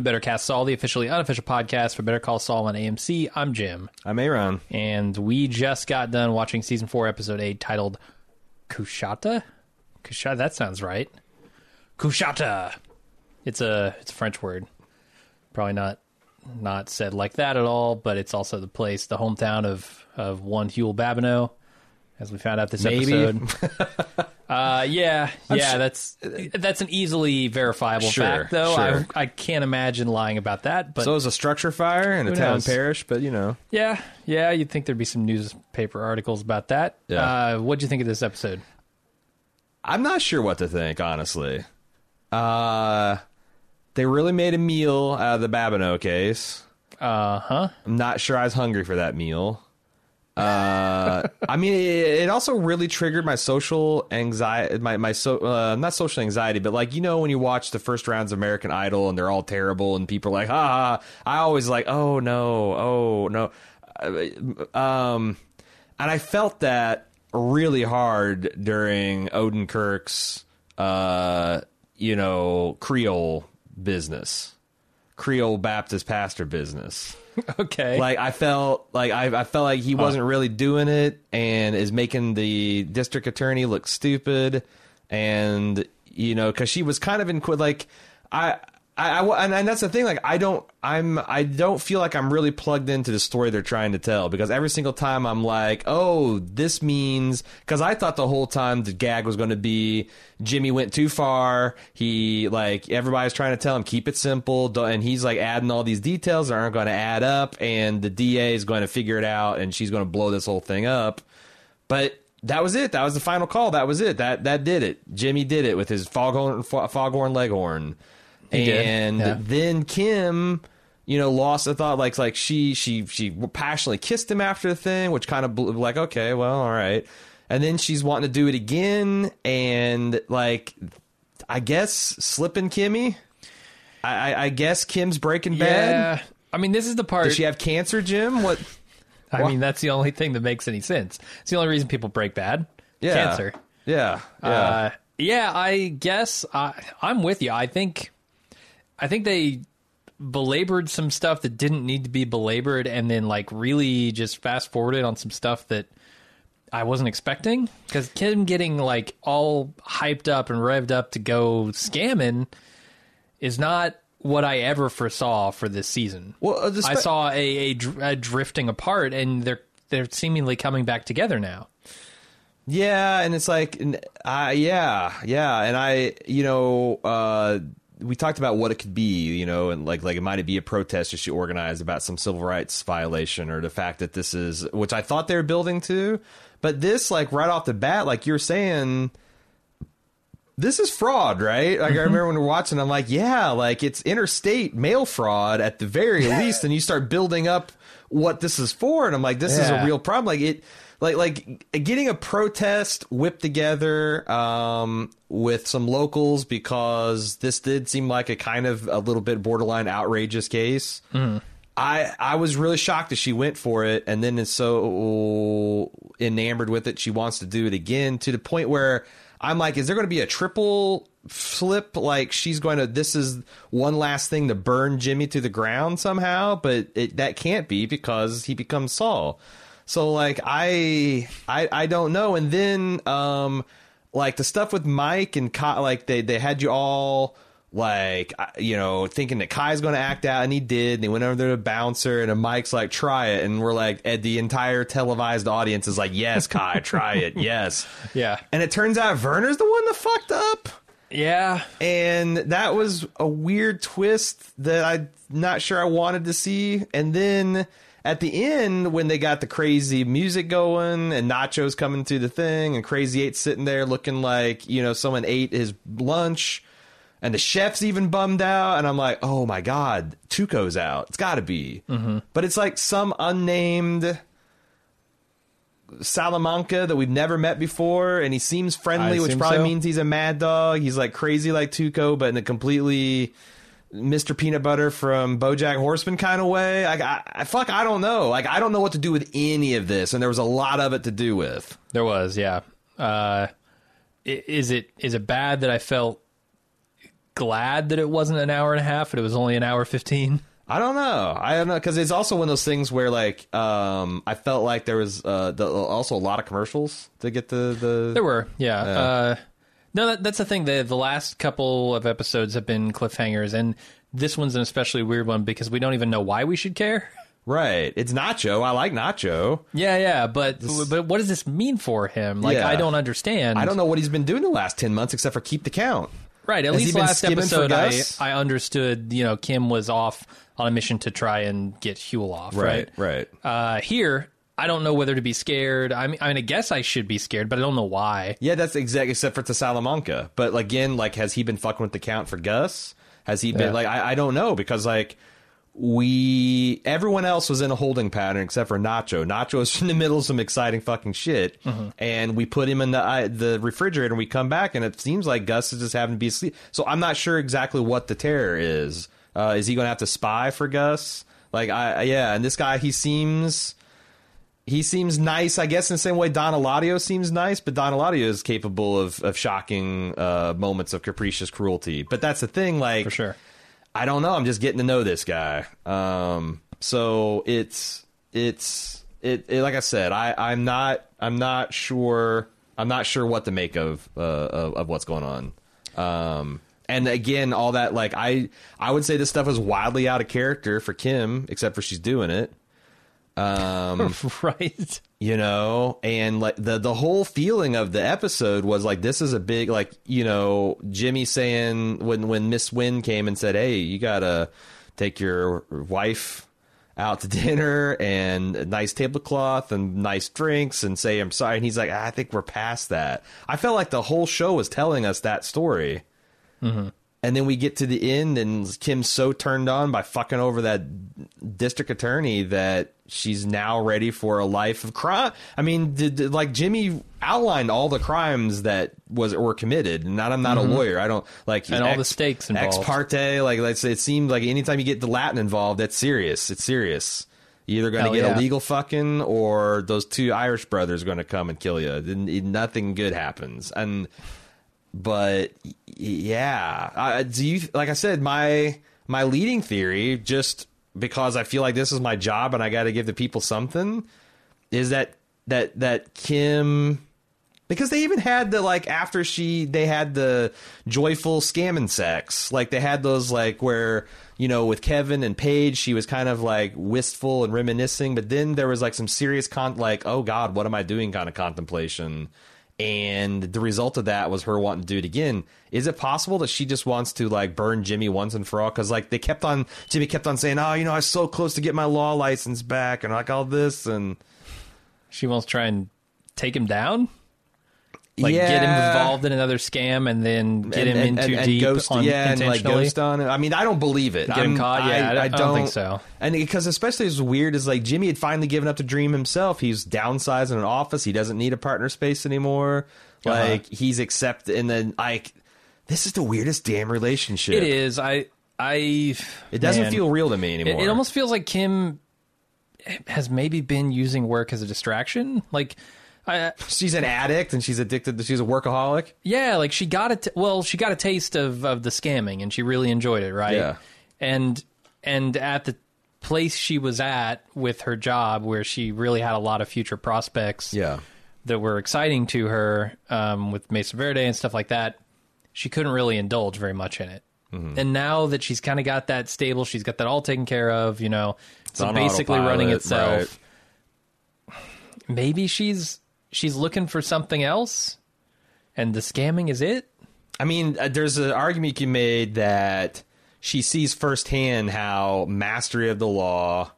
to Better Cast Saul, the officially unofficial podcast for Better Call Saul on AMC. I'm Jim, I'm Aaron. and we just got done watching season four, episode eight, titled Coushatta. Coushatta, that sounds right. Coushatta. It's a it's a French word. Probably not not said like that at all, but it's also the place, the hometown of of one Huell Babineaux, as we found out this Maybe. episode. uh, yeah, yeah, su- that's that's an easily verifiable Sure, fact, though. sure. I I can't imagine lying about that, but So was a structure fire in a town knows? parish, but you know. yeah, yeah, you'd think there'd be some newspaper articles about that. Yeah. Uh, what'd you think of this episode? I'm not sure what to think, honestly. Uh they really made a meal out of the Babineaux case. Uh huh. I'm not sure I was hungry for that meal. Uh, I mean, it, also really triggered my social anxiety, my my so uh, not social anxiety, but like you know when you watch the first rounds of American Idol and they're all terrible and people are like, ha. I always like, oh no, oh no, Uh, um, and I felt that really hard during Odenkirk's, uh, you know, Creole business, Creole Baptist pastor business Okay. like I felt like I, I felt like he wasn't really doing it and is making the district attorney look stupid and you know because she was kind of in like I. I, I- and, that's the thing. Like, I don't, I'm, I don't feel like I'm really plugged into the story they're trying to tell because every single time I'm like, oh, this means because I thought the whole time the gag was going to be Jimmy went too far. He like everybody's trying to tell him keep it simple, and he's like adding all these details that aren't going to add up, and the DA is going to figure it out, and she's going to blow this whole thing up. But that was it. That was the final call. That was it. That that did it. Jimmy did it with his foghorn fo- foghorn leghorn, He and yeah. then Kim, you know, lost the thought. Like like she she she passionately kissed him after the thing, which kind of blew, like okay, well, all right. And then she's wanting to do it again, and like I guess slipping Kimmy. I, I, I guess Kim's Breaking Bad. yeah. I mean, this is the part. Does she have cancer, Jim? What? I mean, that's the only thing that makes any sense. It's the only reason people break bad. Yeah. Cancer. Yeah. Yeah. Uh, yeah, I guess I, I'm with you. I think, I think they belabored some stuff that didn't need to be belabored, and then like really just fast forwarded on some stuff that I wasn't expecting. Because Kim getting like all hyped up and revved up to go scamming is not what I ever foresaw for this season. Well, uh, I saw a, a, a drifting apart, and they're they're seemingly coming back together now. Yeah, and it's like, uh, yeah, yeah, and I, you know, uh, we talked about what it could be, you know, and like, like it might be a protest that she organized about some civil rights violation or the fact that this is, which I thought they were building to, but this, like, right off the bat, like you're saying, this is fraud, right? Like I mm-hmm. remember when we are watching, I'm like, yeah, like it's interstate mail fraud at the very least, and you start building up what this is for, and I'm like, this is a real problem. Like it, like like getting a protest whipped together um, with some locals because this did seem like a kind of a little bit borderline outrageous case. I I was really shocked that she went for it and then is so enamored with it she wants to do it again to the point where I'm like is there going to be a triple flip like she's going to this is one last thing to burn Jimmy to the ground somehow but it that can't be because he becomes Saul. So like I I I don't know. And then um like the stuff with Mike and Kai, like they they had you all like you know thinking that Kai's going to act out and he did and they went over there to bouncer and Mike's like try it. And we're like and the entire televised audience is like yes Kai try it. Yes. Yeah. and it turns out Werner's the one that fucked up. Yeah, and that was a weird twist that I'm not sure I wanted to see. And then at the end, when they got the crazy music going and nachos coming through the thing, and Crazy Eight sitting there looking like you know someone ate his lunch, and the chef's even bummed out, and I'm like, oh my god, Tuco's out. It's got to be, mm-hmm. but it's like some unnamed. Salamanca that we've never met before, and he seems friendly, I which probably so. means he's a mad dog. He's like crazy like Tuco, but in a completely Mr. Peanut Butter from BoJack Horseman kind of way. Like, I, I fuck, I don't know. Like, I don't know what to do with any of this, and there was a lot of it to do with. there was. Yeah. Uh, is it is it bad that I felt glad that it wasn't an hour and a half, but it was only an hour fifteen. I don't know. I don't know because it's also one of those things where like um, I felt like there was uh, the, also a lot of commercials to get the the. There were, yeah. Uh, no, that, that's the thing. The the last couple of episodes have been cliffhangers, and this one's an especially weird one because we don't even know why we should care. Right. It's Nacho. I like Nacho. Yeah, yeah, but but what does this mean for him? Like Yeah. I don't understand. I don't know what he's been doing the last 10 months except for keep the count. Right. At Has least last episode, I, I understood. You know, Kim was off on a mission to try and get Huell off. Right. Right. Uh, here, I don't know whether to be scared. I mean, I mean, I guess I should be scared, but I don't know why. Yeah, that's exact except for to Salamanca. But again, like has he been fucking with the count for Gus? Has he been Yeah. like I, I don't know because like we everyone else was in a holding pattern except for Nacho. Nacho was in the middle of some exciting fucking shit, and we put him in the uh, the refrigerator. and We come back, and it seems like Gus is just having to be asleep. So I'm not sure exactly what the terror is. Uh, is he going to have to spy for Gus? Like I yeah, and this guy he seems he seems nice, I guess, in the same way Don Eladio seems nice, but Don Eladio is capable of, of shocking uh, moments of capricious cruelty. But that's the thing, like, For sure. I don't know. I'm just getting to know this guy. Um, so it's it's it, it like I said, I I'm not I'm not sure I'm not sure what to make of uh, of, of what's going on. Um, and again, all that like I I would say this stuff is wildly out of character for Kim, except for she's doing it. Um, right. you know and like the the whole feeling of the episode was like this is a big like you know jimmy saying when when miss wynn came and said hey you gotta take your wife out to dinner and a nice tablecloth and nice drinks and say i'm sorry and he's like i think we're past that. I felt like the whole show was telling us that story and then we get to the end, and Kim's so turned on by fucking over that district attorney that she's now ready for a life of crime. I mean, did, did- like Jimmy outlined all the crimes that was were committed, and not, I'm not a lawyer. I don't like Mm-hmm. And all the stakes Ex involved. parte, like let's say it seemed like anytime you get the Latin involved, that's serious. It's serious. You're either going to get yeah. illegal fucking, or those two Irish brothers are going to come and kill you. Then nothing good happens, and but yeah. I, do you like i said my my leading theory just because i feel like this is my job and i got to give the people something is that that that kim because they even had the like after she they had the joyful scamming sex like they had those like where you know with kevin and paige she was kind of like wistful and reminiscing but then there was like some serious con like oh god what am i doing kind of contemplation and the result of that was her wanting to do it again. Is it possible that she just wants to like burn Jimmy once and for all? Because like they kept on, Jimmy kept on saying, "Oh, you know, I was so close to get my law license back," and like all this, and She wants to try and take him down. Like get him involved in another scam and then get him and, in and, too and deep ghost, on, yeah, and like ghost on him. I mean, I don't believe it. Get him I'm- caught? Yeah, I don't- I don't think so. And because especially as weird as like Jimmy had finally given up to dream himself. He's downsizing an office. He doesn't need a partner space anymore. Uh-huh. Like he's accepted, and then like this is the weirdest damn relationship. It is. I. I. It doesn't man. feel real to me It, anymore. it almost feels like Kim has maybe been using work as a distraction. Like, I, she's an addict and she's addicted. To, she's a workaholic. yeah, like she got it. Well, she got a taste of of the scamming, and she really enjoyed it, right? Yeah. And and at the place she was at with her job, where she really had a lot of future prospects, Yeah. that were exciting to her um, with Mesa Verde and stuff like that, she couldn't really indulge very much in it. Mm-hmm. And now that she's kind of got that stable, she's got that all taken care of, you know, it's on basically running itself. Maybe she's she's looking for something else, and the scamming is it. I mean, uh, there's an argument you made that she sees firsthand how mastery of the law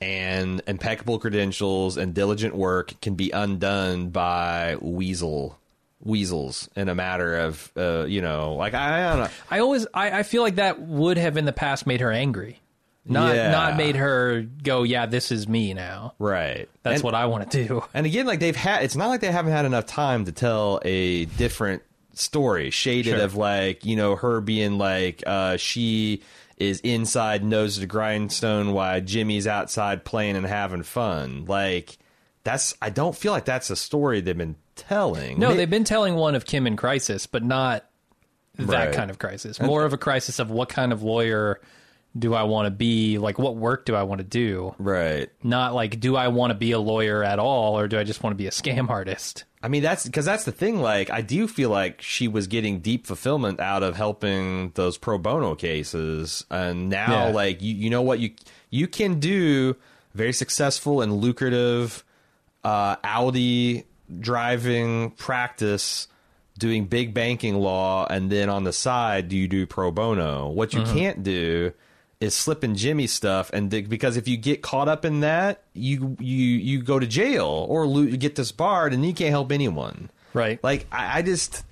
and impeccable credentials and diligent work can be undone by weasel weasels in a matter of uh, you know like I, I don't know I always I, I feel like that would have in the past made her angry, not Yeah. not made her go, yeah, this is me now. right That's And- what I want to do. And again, like they've had, it's not like they haven't had enough time to tell a different story, shaded Sure. of like, you know, her being like, uh, she is inside nose to the grindstone while Jimmy's outside playing and having fun. Like, that's, I don't feel like that's a story they've been telling. No, they've been telling one of Kim in crisis, but not that Right. kind of crisis. More of a crisis of what kind of lawyer do I want to be? Like, what work do I want to do? Right. Not like, do I want to be a lawyer at all, or do I just want to be a scam artist? I mean, that's because that's the thing. Like, I do feel like she was getting deep fulfillment out of helping those pro bono cases, and now, Yeah. like, you you know what you you can do very successful and lucrative uh, Audi driving practice, doing big banking law, and then on the side, do you do pro bono? What you can't do is slipping Jimmy stuff, and dig- because if you get caught up in that, you you you go to jail or lo- get disbarred, and you can't help anyone. Right. Like I, I just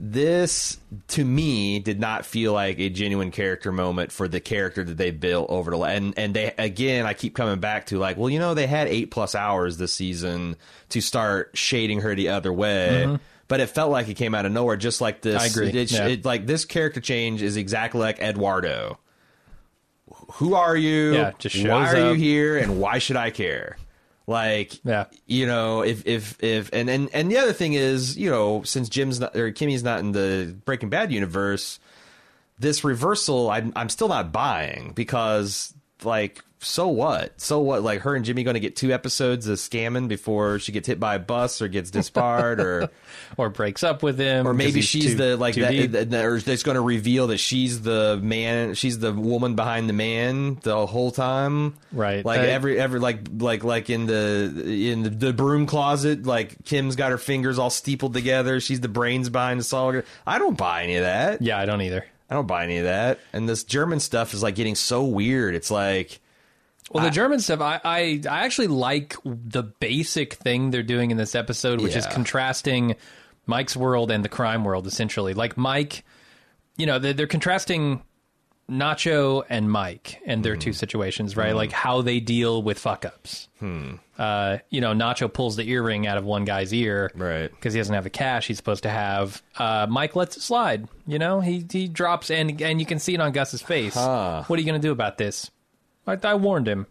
this to me did not feel like a genuine character moment for the character that they built over the and and they again I keep coming back to like well you know they had eight plus hours this season to start shading her the other way. Mm-hmm. But it felt like it came out of nowhere, just like this. I agree. It, Yeah. it- like this character change is exactly like Eduardo. Who are you? Yeah, just shows why are up. you here? And why should I care? Like, Yeah. you know, if if if and and and the other thing is, you know, since Jim's not or Kimmy's not in the Breaking Bad universe, this reversal I'm I'm still not buying because like so what? So what? Like her and Jimmy going to get two episodes of scamming before she gets hit by a bus or gets disbarred or Or breaks up with him, or maybe she's too- the like that, that, that- or it's going to reveal that she's the man she's the woman behind the man the whole time Right. like I- every every like like like in the in the, the broom closet like kim's got her fingers all steepled together she's the brains behind the solid i don't buy any of that yeah, I don't either. i don't buy any of that and this german stuff is like getting so weird it's like Well, the German stuff, I, I I actually like the basic thing they're doing in this episode, which is contrasting Mike's world and the crime world. Essentially, like Mike, you know, they're, they're contrasting Nacho and Mike and their Mm-hmm. two situations, right? Like how they deal with fuck ups. Hmm. Uh, you know, Nacho pulls the earring out of one guy's ear, Right. Because he doesn't have the cash he's supposed to have. Uh, Mike lets it slide. You know, he he drops and and you can see it on Gus's face. Huh. What are you going to do about this? I, I warned him.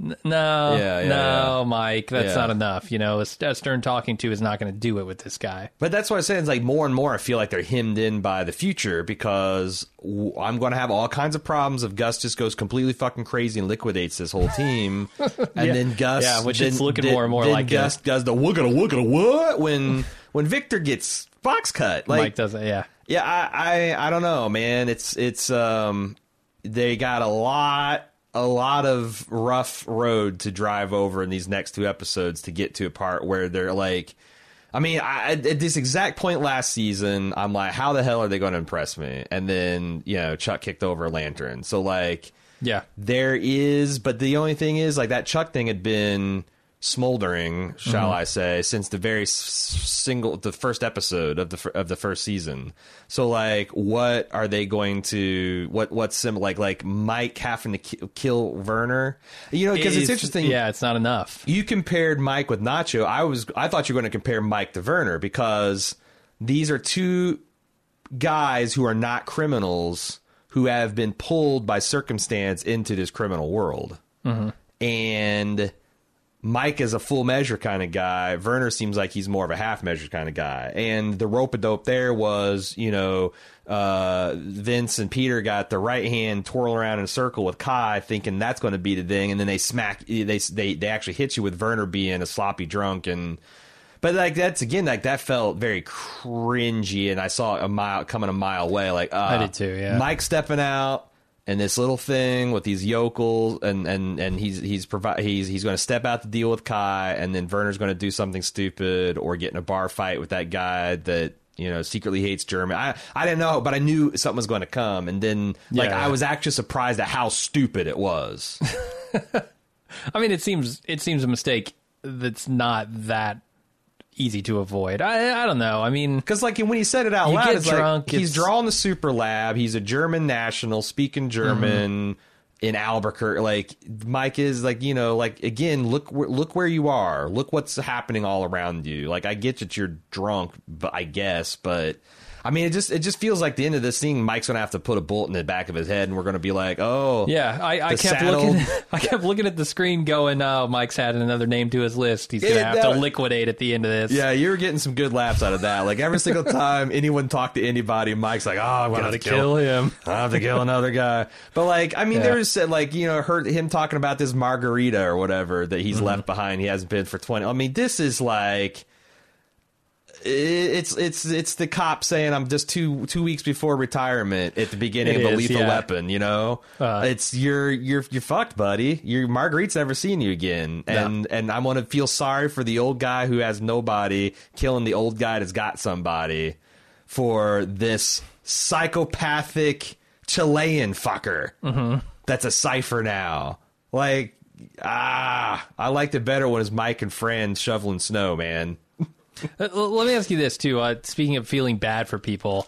N- No, Yeah, yeah, no, yeah. Mike, that's not enough. You know, a, a stern talking to is not going to do it with this guy. But that's what I'm saying. It's like more and more, I feel like they're hemmed in by the future because w- I'm going to have all kinds of problems if Gus just goes completely fucking crazy and liquidates this whole team, and then Gus, Yeah, which then, it's looking then- more and more then like it. Gus does the look at a look at a what when when Victor gets box cut. Like, Mike doesn't. Yeah, yeah, I, I I don't know, man. It's it's um they got a lot a lot of rough road to drive over in these next two episodes to get to a part where they're like I mean, I, at this exact point last season, I'm like, how the hell are they going to impress me? And then, you know, Chuck kicked over a lantern. So, like, yeah. there is, but the only thing is, like, that Chuck thing had been smoldering, shall mm-hmm. I say, since the very s- single, the first episode of the of the first season. So, like, what are they going to? What what's sim like like Mike having to ki- kill Werner? You know, because it's, interesting. Yeah, it's not enough. You compared Mike with Nacho. I was I thought you were going to compare Mike to Werner because these are two guys who are not criminals who have been pulled by circumstance into this criminal world. Mm-hmm. And Mike is a full measure kind of guy. Werner seems like he's more of a half measure kind of guy. And the rope a dope there was, you know, uh, Vince and Peter got the right hand twirl around in a circle with Kai, thinking that's going to be the thing, and then they smack. They they they actually hit you with Werner being a sloppy drunk and. But like that's again like that felt very cringy, and I saw a mile coming a mile away. Like uh, I did too, yeah. Mike stepping out and this little thing with these yokels, and and and he's he's provi- he's he's going to step out to deal with Kai, and then Werner's going to do something stupid or get in a bar fight with that guy that you know secretly hates German. I I didn't know, but I knew something was going to come, and then like Yeah. I was actually surprised at how stupid it was. I mean, it seems it seems a mistake that's not that easy to avoid. I I don't know. I mean, Because like when he said it out You loud, get it's drunk, like he's it's- drawing the super lab. He's a German national, speaking mm-hmm. German in Albuquerque. Like Mike is like you know like again look look where you are. Look what's happening all around you. Like I get that you're drunk, but I guess, but I mean, it just it just feels like the end of this thing. Mike's gonna have to put a bullet in the back of his head, and we're gonna be like, oh, Yeah, I, I kept saddle- looking. I kept looking at the screen, going, "Oh, Mike's added another name to his list. He's gonna Yeah, have that- to liquidate at the end of this." Yeah, you were getting some good laughs out of that. Like every single time anyone talked to anybody, Mike's like, "Oh, I'm gonna gotta kill, kill him. I have to kill another guy." But like, I mean, Yeah. there was like you know, heard him talking about this margarita or whatever that Mm-hmm. he's left behind. He hasn't been for twenty. I mean, this is like. It's it's it's the cop saying I'm just two two weeks before retirement at the beginning It of a is, lethal yeah. weapon. You know, Uh. it's you're you're you're fucked, buddy. Your Marguerite's never seen you again, and and I want to feel sorry for the old guy who has nobody killing the old guy that's got somebody for this psychopathic Chilean fucker that's a cipher now. Like ah, I liked it better when it was Mike and Fran shoveling snow, man. Uh, Let me ask you this too. Uh, speaking of feeling bad for people,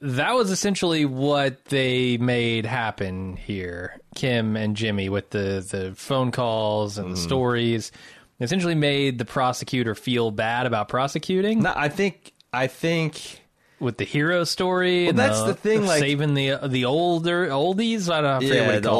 that was essentially what they made happen here. Kim and Jimmy with the the phone calls and Mm-hmm. the stories, essentially made the prosecutor feel bad about prosecuting No, I think I think with the hero story. and that's the thing, like- saving the the older oldies. I don't know, I forget what he the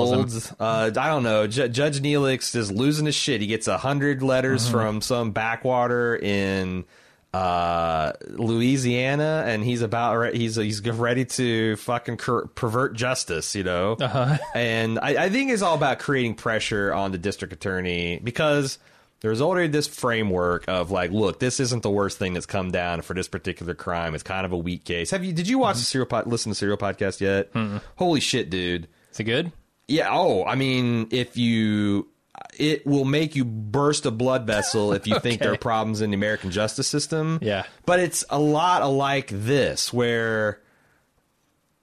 them. uh, I don't know. Ju- Judge Neelix is losing his shit. He gets a hundred letters Mm-hmm. from some backwater in uh, Louisiana, and he's about re- he's he's ready to fucking cur- pervert justice, you know. Uh-huh. And I, I think it's all about creating pressure on the district attorney because. There's already this framework of like, look, this isn't the worst thing that's come down for this particular crime. It's kind of a weak case. Have you? Did you watch the serial pod, listen to serial podcast yet? Holy shit, dude! Is it good? Yeah. Oh, I mean, if you, it will make you burst a blood vessel if you think there are problems in the American justice system. Yeah. But it's a lot like this, where,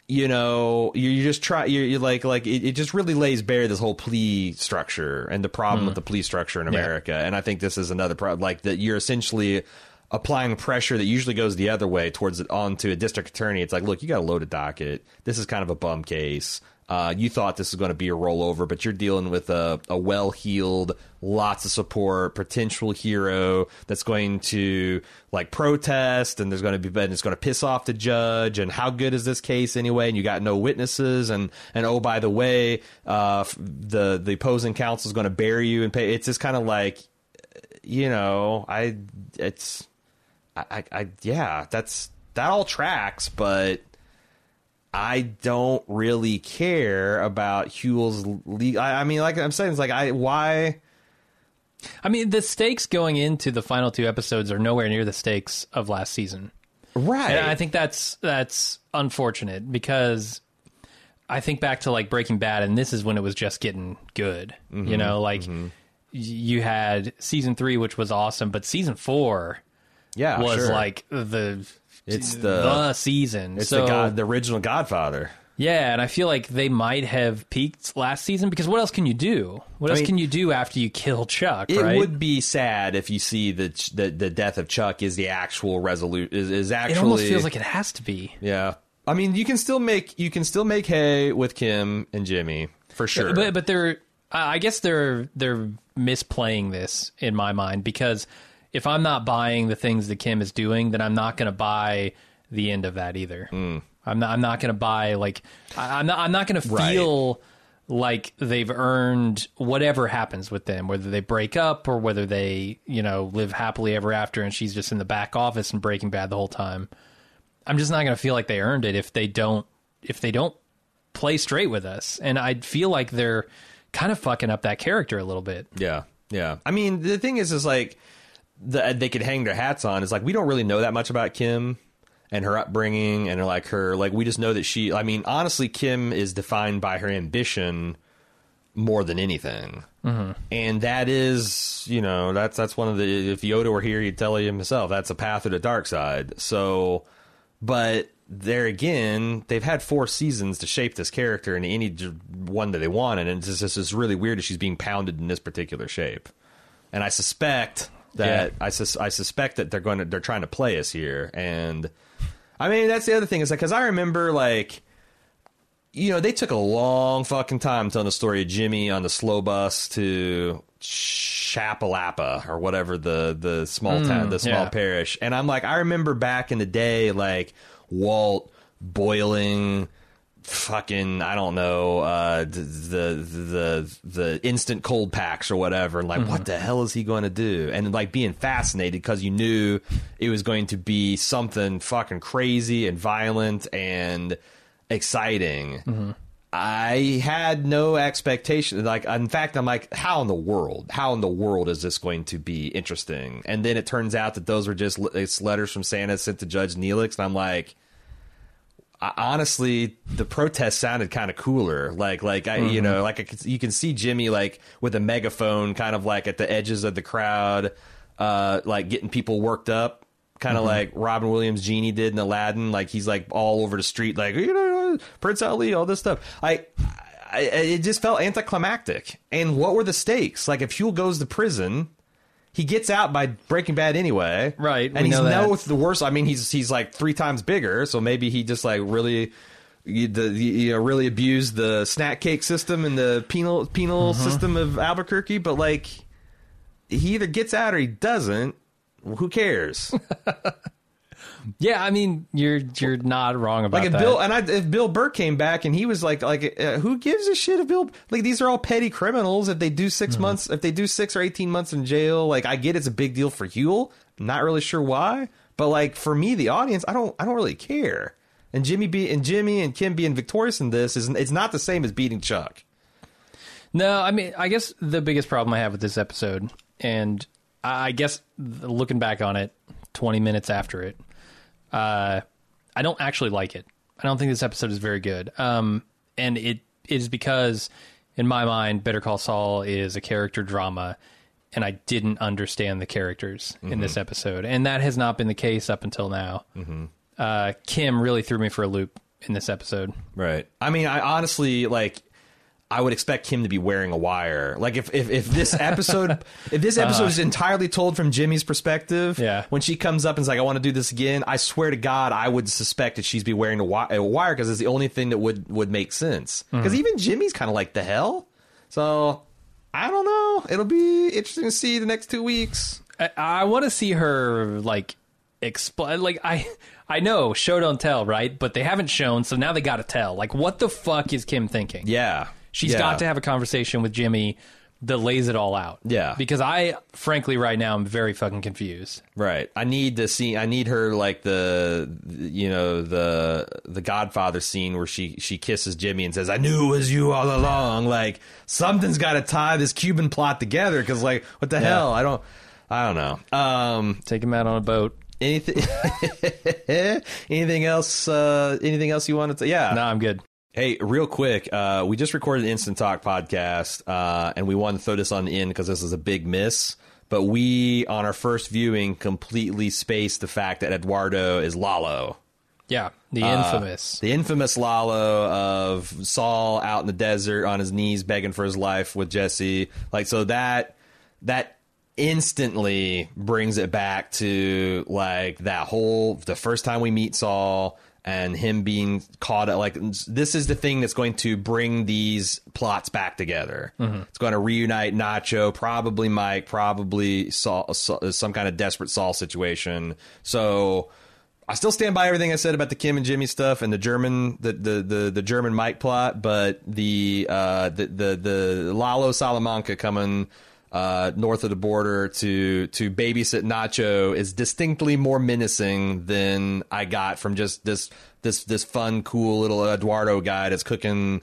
you know, you you just try, you're, you're like, like it, it just really lays bare this whole plea structure and the problem hmm. with the plea structure in America. And I think this is another problem, like that you're essentially applying pressure that usually goes the other way towards it onto a district attorney. It's like, look, you got a loaded docket. This is kind of a bum case. Uh, you thought this was going to be a rollover, but you're dealing with a, a well heeled, lots of support, potential hero that's going to like protest, and there's going to be, and it's going to piss off the judge. And how good is this case anyway? And you got no witnesses, and and oh by the way, uh, the the opposing counsel is going to bury you and pay. It's just kind of like, you know, I it's, I, I, I yeah, that's that all tracks, but. I don't really care about Huell's. Le- I, I mean, like I'm saying, it's like I why. I mean, the stakes going into the final two episodes are nowhere near the stakes of last season. Right. And I think that's that's unfortunate because I think back to like Breaking Bad, and this is when it was just getting good. Mm-hmm, You know, like y you had season three, which was awesome, but season four yeah, was sure. like the It's the, the- season. it's so the god, the original Godfather. yeah, and I feel like they might have peaked last season because what else can you do? What I else mean- can you do after you kill Chuck? It right? would be sad if you see that the the death of Chuck is the actual resolution. is, is actually. It almost feels like it has to be. yeah. I mean, you can still make you can still make hay with Kim and Jimmy for sure. But but they're I guess they're they're misplaying this in my mind because if I'm not buying the things that Kim is doing, then I'm not going to buy the end of that either. Hmm. I'm not I'm not going to buy like I, I'm not I'm not going to Right. feel like they've earned whatever happens with them, whether they break up or whether they you know live happily ever after, and she's just in the back office and Breaking Bad the whole time. I'm just not going to feel like they earned it if they don't if they don't play straight with us. And I feel like they're kind of fucking up that character a little bit. Yeah, yeah. I mean, the thing is, is like the, they could hang their hats on. Is like we don't really know that much about Kim and her upbringing and like her like we just know that she. I mean, honestly, Kim is defined by her ambition more than anything, mm-hmm. and that is you know that's that's one of the if Yoda were here, he'd tell you himself that's a path to the dark side. So, but there again, they've had four seasons to shape this character in any one that they wanted, and it's just, it's just really weird that she's being pounded in this particular shape. And I suspect that I, sus- I suspect that they're going to they're trying to play us here, and I mean that's the other thing is like because I remember like you know they took a long fucking time telling the story of Jimmy on the slow bus to Chapalapa or whatever the the small town mm, the small yeah. parish, and I'm like I remember back in the day like Walt boiling fucking I don't know uh, the, the the the instant cold packs or whatever, and like what the hell is he going to do? And like being fascinated because you knew it was going to be something fucking crazy and violent and exciting. I had no expectation. Like, in fact, I'm like, how in the world? How in the world is this going to be interesting? And then it turns out that those were just it's letters from Santa sent to Judge Neelix, and I'm like, I, honestly, the protest sounded kind of cooler. Like, like I, you know, like I could, you can see Jimmy like with a megaphone, kind of like at the edges of the crowd, uh, like getting people worked up. Kind of like Robin Williams' genie did in Aladdin, like he's like all over the street, like you know, Prince Ali, all this stuff. I, I, it just felt anticlimactic. And what were the stakes? Like if Huell goes to prison, he gets out by Breaking Bad anyway, Right, And he's no the worst. I mean, he's he's like three times bigger, so maybe he just like really. You, the, you know, really abused the snack cake system and the penal penal Uh-huh. system of Albuquerque, but like he either gets out or he doesn't. Who cares? Yeah, I mean, you're you're not wrong about Like if that. Bill and I, if Bill Burke came back and he was like, like uh, who gives a shit if Bill? Like these are all petty criminals. If they do 6 Mm-hmm. months, if they do six or eighteen months in jail, like I get it's a big deal for Huell. Not really sure why, but like for me, the audience, I don't, I don't really care. And Jimmy be and Jimmy and Kim being victorious in this is it's not the same as beating Chuck. No, I mean, I guess the biggest problem I have with this episode, and I I guess looking back on it, 20 minutes after it, uh, I don't actually like it. I don't think this episode is very good. Um, and it is because, in my mind, Better Call Saul is a character drama, and I didn't understand the characters in this episode. And that has not been the case up until now. Uh, Kim really threw me for a loop in this episode. Right. I mean, I honestly like. I would expect him to be wearing a wire. Like if if, if this episode if this uh-huh. episode is entirely told from Jimmy's perspective, Yeah. When she comes up and is like, "I want to do this again," I swear to God, I would suspect that she's be wearing a, wi- a wire because it's the only thing that would would make sense. Mm-hmm. Because even Jimmy's kind of like the hell. So I don't know. It'll be interesting to see the next two weeks. I, I want to see her like explain. Like I, I know show don't tell, right? But they haven't shown, so now they got to tell. Like, what the fuck is Kim thinking? Yeah, she's Yeah. got to have a conversation with Jimmy that lays it all out. Yeah. because I, frankly, right now, I'm very fucking confused. Right. I need to see. I need her like the, you know, the the Godfather scene where she she kisses Jimmy and says, "I knew it was you all along." Like something's got to tie this Cuban plot together. Because like, what the hell? I don't. I don't know. Um. Take him out on a boat. Anything. anything else? Uh. Anything else you wanted to? Yeah. No, I'm good. Hey, real quick, uh, we just recorded an Instant Talk podcast, uh, and we wanted to throw this on the end because this is a big miss. But we, on our first viewing, completely spaced the fact that Eduardo is Lalo. Yeah, the Uh, infamous. The infamous Lalo of Saul out in the desert on his knees begging for his life with Jesse. Like, so that, that instantly brings it back to like that whole, the first time we meet Saul and him being caught at like, this is the thing that's going to bring these plots back together. It's going to reunite Nacho, probably Mike, probably Saul- some kind of desperate Saul situation. So, I still stand by everything I said about the Kim and Jimmy stuff and the German the the the, the German Mike plot, but the uh the the, the Lalo Salamanca coming uh north of the border to to babysit Nacho is distinctly more menacing than I got from just this this this fun cool little Eduardo guy that's cooking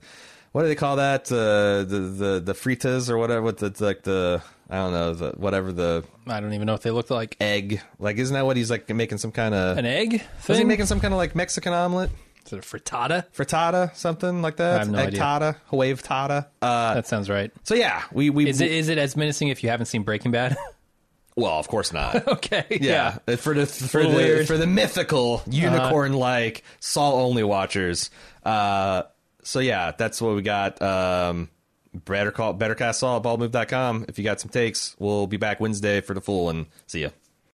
what do they call that? Uh, the the the fritas or whatever. What the like the I don't know the whatever the I don't even know what they look like. egg like isn't that what he's like making some kind of An egg Is he making some kind of like Mexican omelet? Is it a frittata? Frittata, something like that? I have no Egg idea. tata, Hawaii tata. Uh, That sounds right. so yeah, we we Is it is it as menacing if you haven't seen Breaking Bad? well, of course not. okay, yeah, Uh, for the for the weird. for the mythical unicorn like Saul only watchers. Uh, so yeah, that's what we got. Um, better call better cast Saul at baldmove.com. If you got some takes, we'll be back Wednesday for the full and see ya.